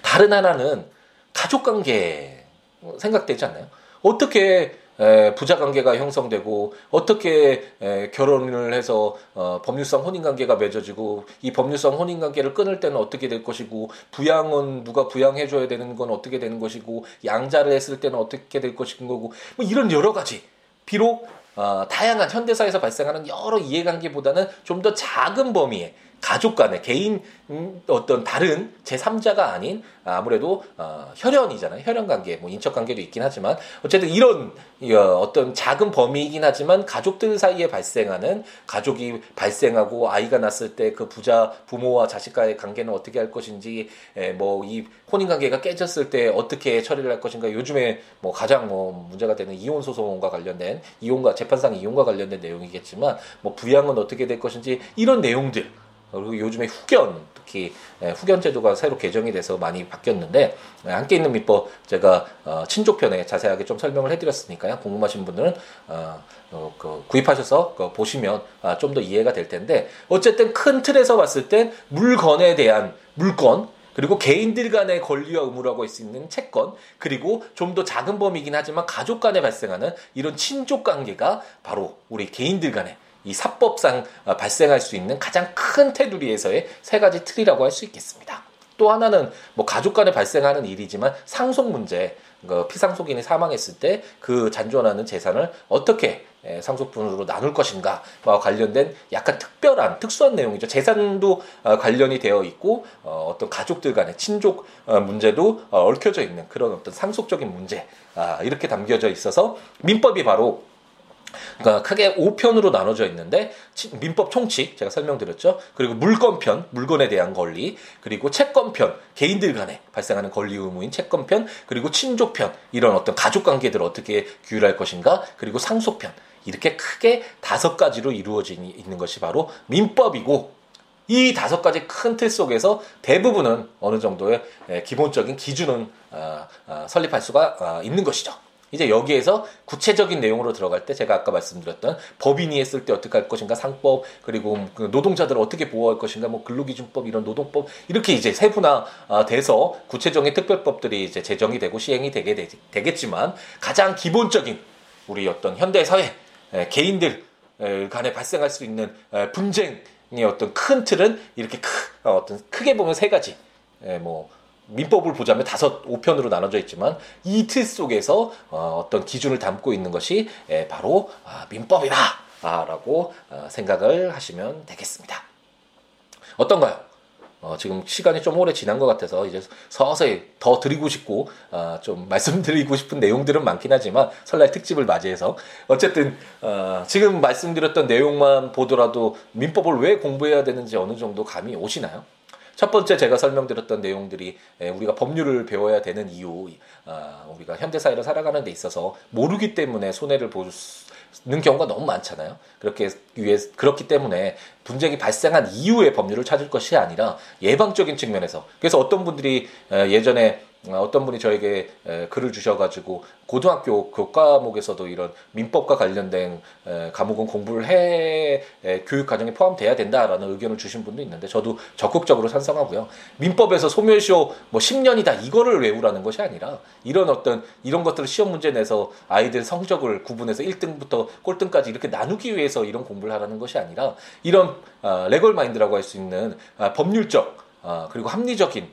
다른 하나는 가족 관계 생각되지 않나요? 어떻게 에, 부자 관계가 형성되고 어떻게 에, 결혼을 해서 어, 법률상 혼인 관계가 맺어지고 이 법률상 혼인 관계를 끊을 때는 어떻게 될 것이고 부양은 누가 부양해 줘야 되는 건 어떻게 되는 것이고 양자를 했을 때는 어떻게 될 것인 거고 뭐 이런 여러 가지. 비록 어, 다양한 현대사에서 발생하는 여러 이해관계보다는 좀 더 작은 범위에 가족 간의 개인 음, 어떤 다른 제3자가 아닌 아무래도 어, 혈연이잖아요. 혈연 관계, 뭐 인척 관계도 있긴 하지만 어쨌든 이런 어, 어떤 작은 범위이긴 하지만 가족들 사이에 발생하는 가족이 발생하고 아이가 났을 때 그 부자 부모와 자식과의 관계는 어떻게 할 것인지 뭐 이 혼인 관계가 깨졌을 때 어떻게 처리를 할 것인가 요즘에 뭐 가장 뭐 문제가 되는 이혼 소송과 관련된 이혼과 재판상 이혼과 관련된 내용이겠지만 뭐 부양은 어떻게 될 것인지 이런 내용들 그리고 요즘에 후견 특히 예, 후견 제도가 새로 개정이 돼서 많이 바뀌었는데 예, 함께 있는 민법 제가 어, 친족편에 자세하게 좀 설명을 해드렸으니까요. 궁금하신 분들은 어, 어, 그 구입하셔서 그 보시면 아, 좀더 이해가 될 텐데 어쨌든 큰 틀에서 봤을 땐 물건에 대한 물건 그리고 개인들 간의 권리와 의무라고 할 수 있는 채권, 그리고 좀 더 작은 범위이긴 하지만 가족 간에 발생하는 이런 친족 관계가 바로 우리 개인들 간의 이 사법상 어, 발생할 수 있는 가장 큰 테두리에서의 세 가지 틀이라고 할 수 있겠습니다. 또 하나는 뭐 가족 간에 발생하는 일이지만 상속 문제, 그 피상속인이 사망했을 때 그 잔존하는 재산을 어떻게 상속분으로 나눌 것인가와 관련된 약간 특별한 특수한 내용이죠. 재산도 어, 관련이 되어 있고 어, 어떤 가족들 간의 친족 문제도 얽혀져 있는 그런 어떤 상속적인 문제 아, 이렇게 담겨져 있어서 민법이 바로 그러니까 크게 5편으로 나눠져 있는데 민법 총칙 제가 설명드렸죠. 그리고 물건편 물건에 대한 권리 그리고 채권편 개인들 간에 발생하는 권리 의무인 채권편 그리고 친족편 이런 어떤 가족 관계들을 어떻게 규율할 것인가 그리고 상속편 이렇게 크게 다섯 가지로 이루어져 있는 것이 바로 민법이고 이 다섯 가지 큰 틀 속에서 대부분은 어느 정도의 기본적인 기준은 아, 아, 설립할 수가 아, 있는 것이죠. 이제 여기에서 구체적인 내용으로 들어갈 때 제가 아까 말씀드렸던 법인이 했을 때 어떻게 할 것인가 상법 그리고 그 노동자들을 어떻게 보호할 것인가 뭐 근로기준법 이런 노동법 이렇게 이제 세분화돼서 구체적인 특별법들이 이제 제정이 되고 시행이 되게 되겠지만 가장 기본적인 우리 어떤 현대 사회 개인들 간에 발생할 수 있는 분쟁의 어떤 큰 틀은 이렇게 크 어, 어떤 크게 보면 세 가지. 뭐 민법을 보자면 다섯 5편으로 나눠져 있지만 이 틀 속에서 어, 떤 기준을 담고 있는 것이 예, 바로 아, 민법이다 라고 어, 생각을 하시면 되겠습니다. 어떤가요? 어, 지금 시간이 좀 오래 지난 것 같아서 이제 서서히 더 드리고 싶고 어, 좀 말씀드리고 싶은 내용들은 많긴 하지만 설날 특집을 맞이해서 어쨌든 어, 지금 말씀드렸던 내용만 보더라도 민법을 왜 공부해야 되는지 어느 정도 감이 오시나요? 첫 번째 제가 설명드렸던 내용들이 우리가 법률을 배워야 되는 이유, 아, 우리가 현대사회를 살아가는 데 있어서 모르기 때문에 손해를 보는 경우가 너무 많잖아요. 그렇게 위해 그렇기 때문에 분쟁이 발생한 이후에 법률을 찾을 것이 아니라 예방적인 측면에서 그래서 어떤 분들이 예전에 어, 어떤 분이 저에게 글을 주셔가지고 고등학교 교과목에서도 이런 민법과 관련된 과목은 공부를 해 교육 과정에 포함돼야 된다라는 의견을 주신 분도 있는데 저도 적극적으로 찬성하고요. 민법에서 소멸시효 뭐 10년이다 이거를 외우라는 것이 아니라 이런 어떤 이런 것들을 시험 문제 내서 아이들 성적을 구분해서 1등부터 꼴등까지 이렇게 나누기 위해서 이런 공부를 하라는 것이 아니라 이런 어, 레걸 마인드라고 할 수 있는 아, 법률적 아, 그리고 합리적인 예,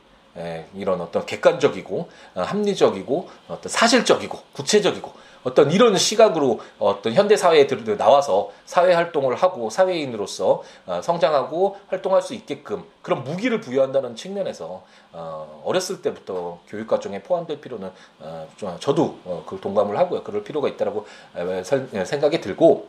이런 어떤 객관적이고 어, 합리적이고 어떤 사실적이고 구체적이고 어떤 이런 시각으로 어떤 현대 사회에 들 나와서 사회 활동을 하고 사회인으로서 어, 성장하고 활동할 수 있게끔 그런 무기를 부여한다는 측면에서 어, 어렸을 때부터 교육 과정에 포함될 필요는 저도 그 동감을 하고요. 그럴 필요가 있다라고 생각이 들고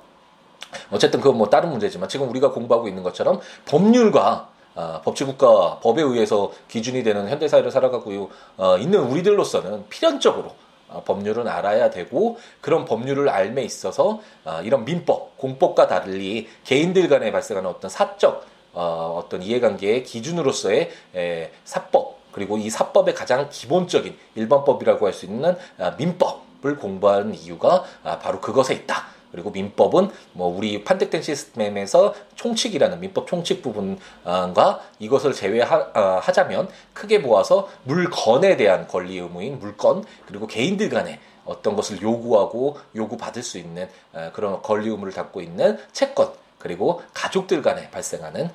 어쨌든 그건 뭐 다른 문제지만 지금 우리가 공부하고 있는 것처럼 법률과 어, 법치국가 법에 의해서 기준이 되는 현대사회를 살아가고 어, 있는 우리들로서는 필연적으로 어, 법률은 알아야 되고 그런 법률을 알매 있어서 어, 이런 민법, 공법과 달리 개인들 간에 발생하는 어떤 사적 어, 어떤 이해관계의 기준으로서의 에, 사법 그리고 이 사법의 가장 기본적인 일반법이라고 할 수 있는 아, 민법을 공부하는 이유가 아, 바로 그것에 있다. 그리고 민법은 뭐 우리 판택된 시스템에서 총칙이라는 민법 총칙 부분과 이것을 제외하자면 크게 모아서 물건에 대한 권리 의무인 물건 그리고 개인들 간에 어떤 것을 요구하고 요구받을 수 있는 그런 권리 의무를 담고 있는 채권 그리고 가족들 간에 발생하는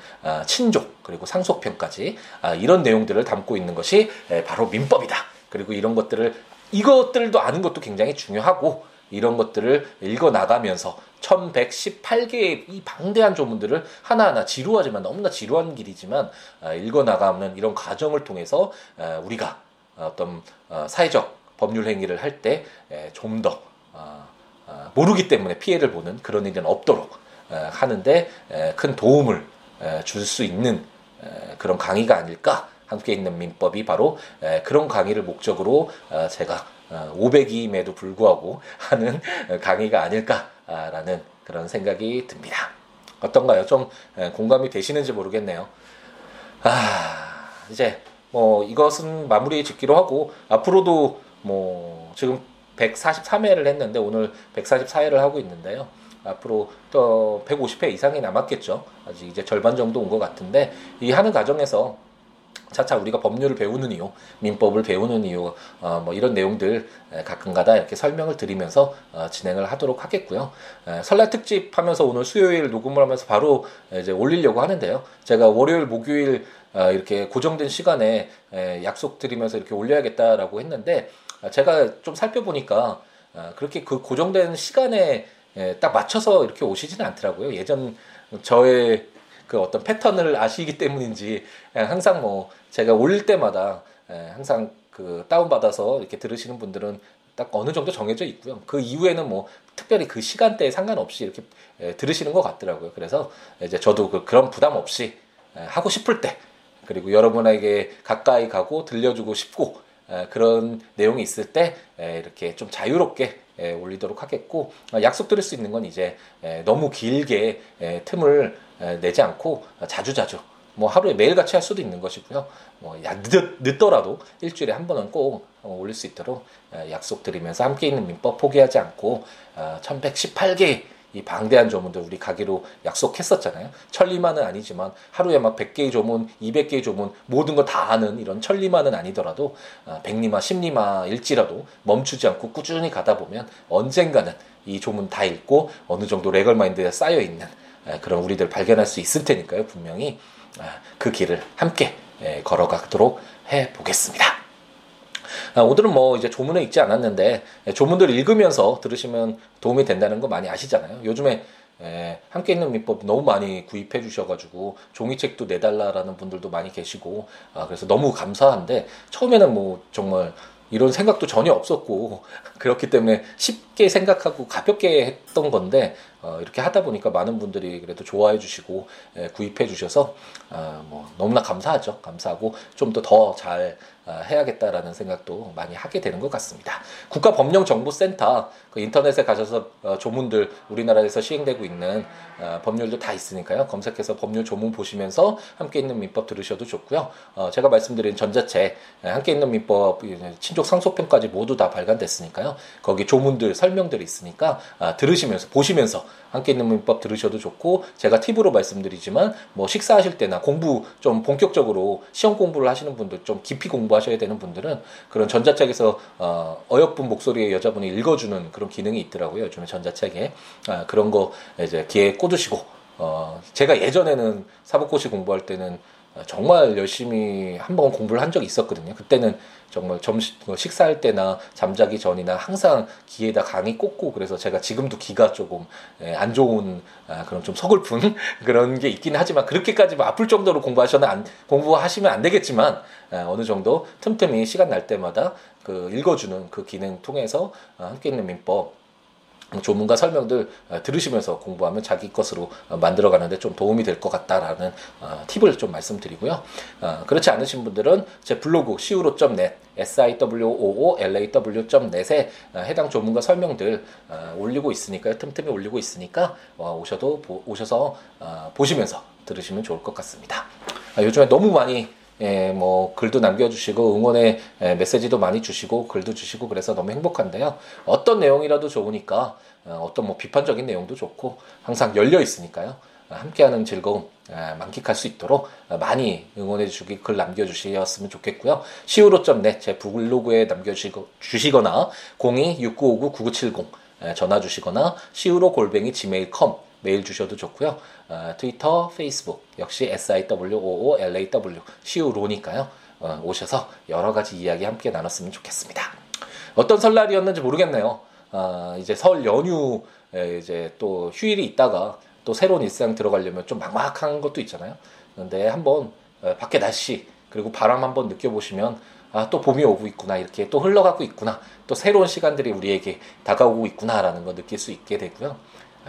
친족 그리고 상속편까지 아, 이런 내용들을 담고 있는 것이 바로 민법이다. 그리고 이런 것들을 이것들도 아는 것도 굉장히 중요하고 이런 것들을 읽어 나가면서 1118개의 이 방대한 조문들을 하나하나 지루하지만 너무나 지루한 길이지만 아, 읽어 나가는 이런 과정을 통해서 아, 우리가 어떤 어, 사회적 법률 행위를 할 때 좀더 아, 모르기 때문에 피해를 보는 그런 일은 없도록 하는데 큰 도움을 줄 수 있는 그런 강의가 아닐까 함께 있는 민법이 바로 그런 강의를 목적으로 어, 제가 500임에도 어, 불구하고 하는 강의가 아닐까라는 그런 생각이 듭니다. 어떤가요? 좀 공감이 되시는지 모르겠네요. 아, 이제 뭐 이것은 마무리 짓기로 하고 앞으로도 뭐 지금 143회를 했는데 오늘 144회를 하고 있는데요. 앞으로 또 150회 이상이 남았겠죠. 아직 이제 절반 정도 온 것 같은데 이 하는 과정에서 차차 우리가 법률을 배우는 이유, 민법을 배우는 이유, 어, 뭐 이런 내용들 가끔가다 이렇게 설명을 드리면서 어, 진행을 하도록 하겠고요. 에, 설날 특집 하면서 오늘 수요일 녹음을 하면서 바로 이제 올리려고 하는데요. 제가 월요일, 목요일 어, 이렇게 고정된 시간에 에, 약속 드리면서 이렇게 올려야겠다라고 했는데 어, 제가 좀 살펴보니까 어, 그렇게 그 고정된 시간에 에, 딱 맞춰서 이렇게 오시지는 않더라고요. 예전 저의 그 어떤 패턴을 아시기 때문인지 항상 뭐 제가 올릴 때마다 항상 그 다운받아서 이렇게 들으시는 분들은 딱 어느 정도 정해져 있고요. 그 이후에는 뭐 특별히 그 시간대에 상관없이 이렇게 들으시는 것 같더라고요. 그래서 이제 저도 그 그런 부담 없이 하고 싶을 때 그리고 여러분에게 가까이 가고 들려주고 싶고 그런 내용이 있을 때 이렇게 좀 자유롭게 올리도록 하겠고 약속 드릴 수 있는 건 이제 너무 길게 틈을 내지 않고 자주 자주 뭐 하루에 매일같이 할 수도 있는 것이고요. 뭐 늦, 늦더라도 일주일에 한 번은 꼭 올릴 수 있도록 약속드리면서 함께 있는 민법 포기하지 않고 1118개 어, 이 방대한 조문들 우리 가기로 약속했었잖아요. 천리만은 아니지만 하루에 막 100개의 조문, 200개의 조문 모든 걸다 아는 이런 천리만은 아니더라도 어, 백리마, 십리마 일지라도 멈추지 않고 꾸준히 가다 보면 언젠가는 이 조문 다 읽고 어느 정도 레걸 마인드에 쌓여 있는 그런 우리들 발견할 수 있을 테니까요. 분명히 그 길을 함께 걸어가도록 해 보겠습니다. 아, 오늘은 뭐 이제 조문을 읽지 않았는데 조문들을 읽으면서 들으시면 도움이 된다는 거 많이 아시잖아요. 요즘에 에, 함께 있는 민법 너무 많이 구입해 주셔가지고 종이책도 내달라라는 분들도 많이 계시고 아, 그래서 너무 감사한데 처음에는 뭐 정말 이런 생각도 전혀 없었고 그렇기 때문에 쉽게 생각하고 가볍게 했던 건데 어, 이렇게 하다 보니까 많은 분들이 그래도 좋아해 주시고 예, 구입해 주셔서 어, 뭐 너무나 감사하죠. 감사하고 좀 더 더잘 어, 해야겠다라는 생각도 많이 하게 되는 것 같습니다. 국가법령정보센터 그 인터넷에 가셔서 어, 조문들 우리나라에서 시행되고 있는 어, 법률도 다 있으니까요. 검색해서 법률 조문 보시면서 함께 있는 민법 들으셔도 좋고요. 어, 제가 말씀드린 전자책 예, 함께 있는 민법 친족 상속편까지 모두 다 발간됐으니까요. 거기 조문들 설명들이 있으니까 아, 들으시면서 보시면서 함께 있는 민법 들으셔도 좋고 제가 팁으로 말씀드리지만 뭐 식사하실 때나 공부 좀 본격적으로 시험 공부를 하시는 분들 좀 깊이 공부하셔야 되는 분들은 그런 전자책에서 어, 어여쁜 목소리의 여자분이 읽어주는 그런 기능이 있더라고요. 요즘에 전자책에 아, 그런 거 이제 귀에 꽂으시고 어, 제가 예전에는 사법고시 공부할 때는 정말 열심히 한 번 공부를 한 적이 있었거든요. 그때는 정말 점심 뭐 식사할 때나 잠자기 전이나 항상 귀에다 강의 꽂고 그래서 제가 지금도 귀가 조금 예, 안 좋은 아, 그런 좀 서글픈 그런 게 있긴 하지만 그렇게까지 뭐 아플 정도로 공부하셔는 안, 공부하시면 안 되겠지만 아, 어느 정도 틈틈이 시간 날 때마다 그 읽어주는 그 기능 통해서 아, 함께 있는 민법 조문과 설명들 어, 들으시면서 공부하면 자기 것으로 어, 만들어가는데 좀 도움이 될 것 같다라는 어, 팁을 좀 말씀드리고요. 그렇지 않으신 분들은 제 블로그 siwo.net siwoolaw.net에 해당 조문과 설명들 올리고 있으니까요. 틈틈이 올리고 있으니까 오셔도 오셔서 보시면서 들으시면 좋을 것 같습니다. 아, 요즘에 너무 많이 예, 뭐 글도 남겨주시고 응원의 예, 메시지도 많이 주시고 글도 주시고 그래서 너무 행복한데요. 어떤 내용이라도 좋으니까 어, 어떤 뭐 비판적인 내용도 좋고 항상 열려 있으니까요. 어, 함께하는 즐거움 어, 만끽할 수 있도록 많이 응원해 주시기 글 남겨주셨으면 좋겠고요. siwo.net 제 블로그에 남겨주시거나 026959-9970 전화 주시거나 siwo 골뱅이 메일 주셔도 좋고요. 어, 트위터, 페이스북 역시 SIWOOLAW 시우로니까요. 어, 오셔서 여러 가지 이야기 함께 나눴으면 좋겠습니다. 어떤 설날이었는지 모르겠네요. 어, 이제 설 연휴 이제 또 휴일이 있다가 또 새로운 일상 들어가려면 좀 막막한 것도 있잖아요. 그런데 한번 어, 밖에 날씨 그리고 바람 한번 느껴보시면 아, 또 봄이 오고 있구나 이렇게 또 흘러가고 있구나 또 새로운 시간들이 우리에게 다가오고 있구나라는 거 느낄 수 있게 되고요.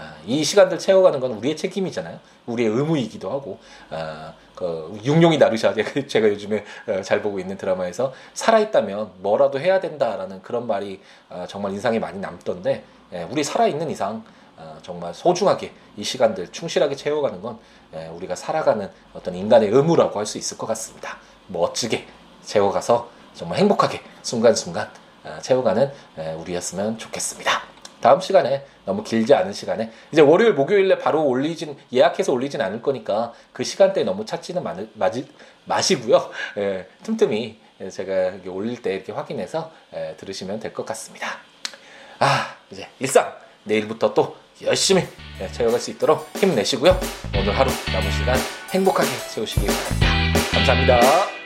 아, 이 시간들 채워가는 건 우리의 책임이잖아요. 우리의 의무이기도 하고, 아, 그 육룡이 나르샤 제가 요즘에 어, 잘 보고 있는 드라마에서 살아있다면 뭐라도 해야 된다라는 그런 말이 아, 정말 인상이 많이 남던데, 예, 우리 살아있는 이상 아, 정말 소중하게 이 시간들 충실하게 채워가는 건 예, 우리가 살아가는 어떤 인간의 의무라고 할 수 있을 것 같습니다. 멋지게 채워가서 정말 행복하게 순간순간 아, 채워가는 예, 우리였으면 좋겠습니다. 다음 시간에 너무 길지 않은 시간에 이제 월요일 목요일에 바로 올리진 예약해서 올리진 않을 거니까 그 시간대에 너무 찾지는 마, 마지, 마시고요. 예, 틈틈이 제가 올릴 때 이렇게 확인해서 예, 들으시면 될 것 같습니다. 아 이제 일상 내일부터 또 열심히 예, 채워갈 수 있도록 힘내시고요. 오늘 하루 남은 시간 행복하게 채우시기 바랍니다. 감사합니다.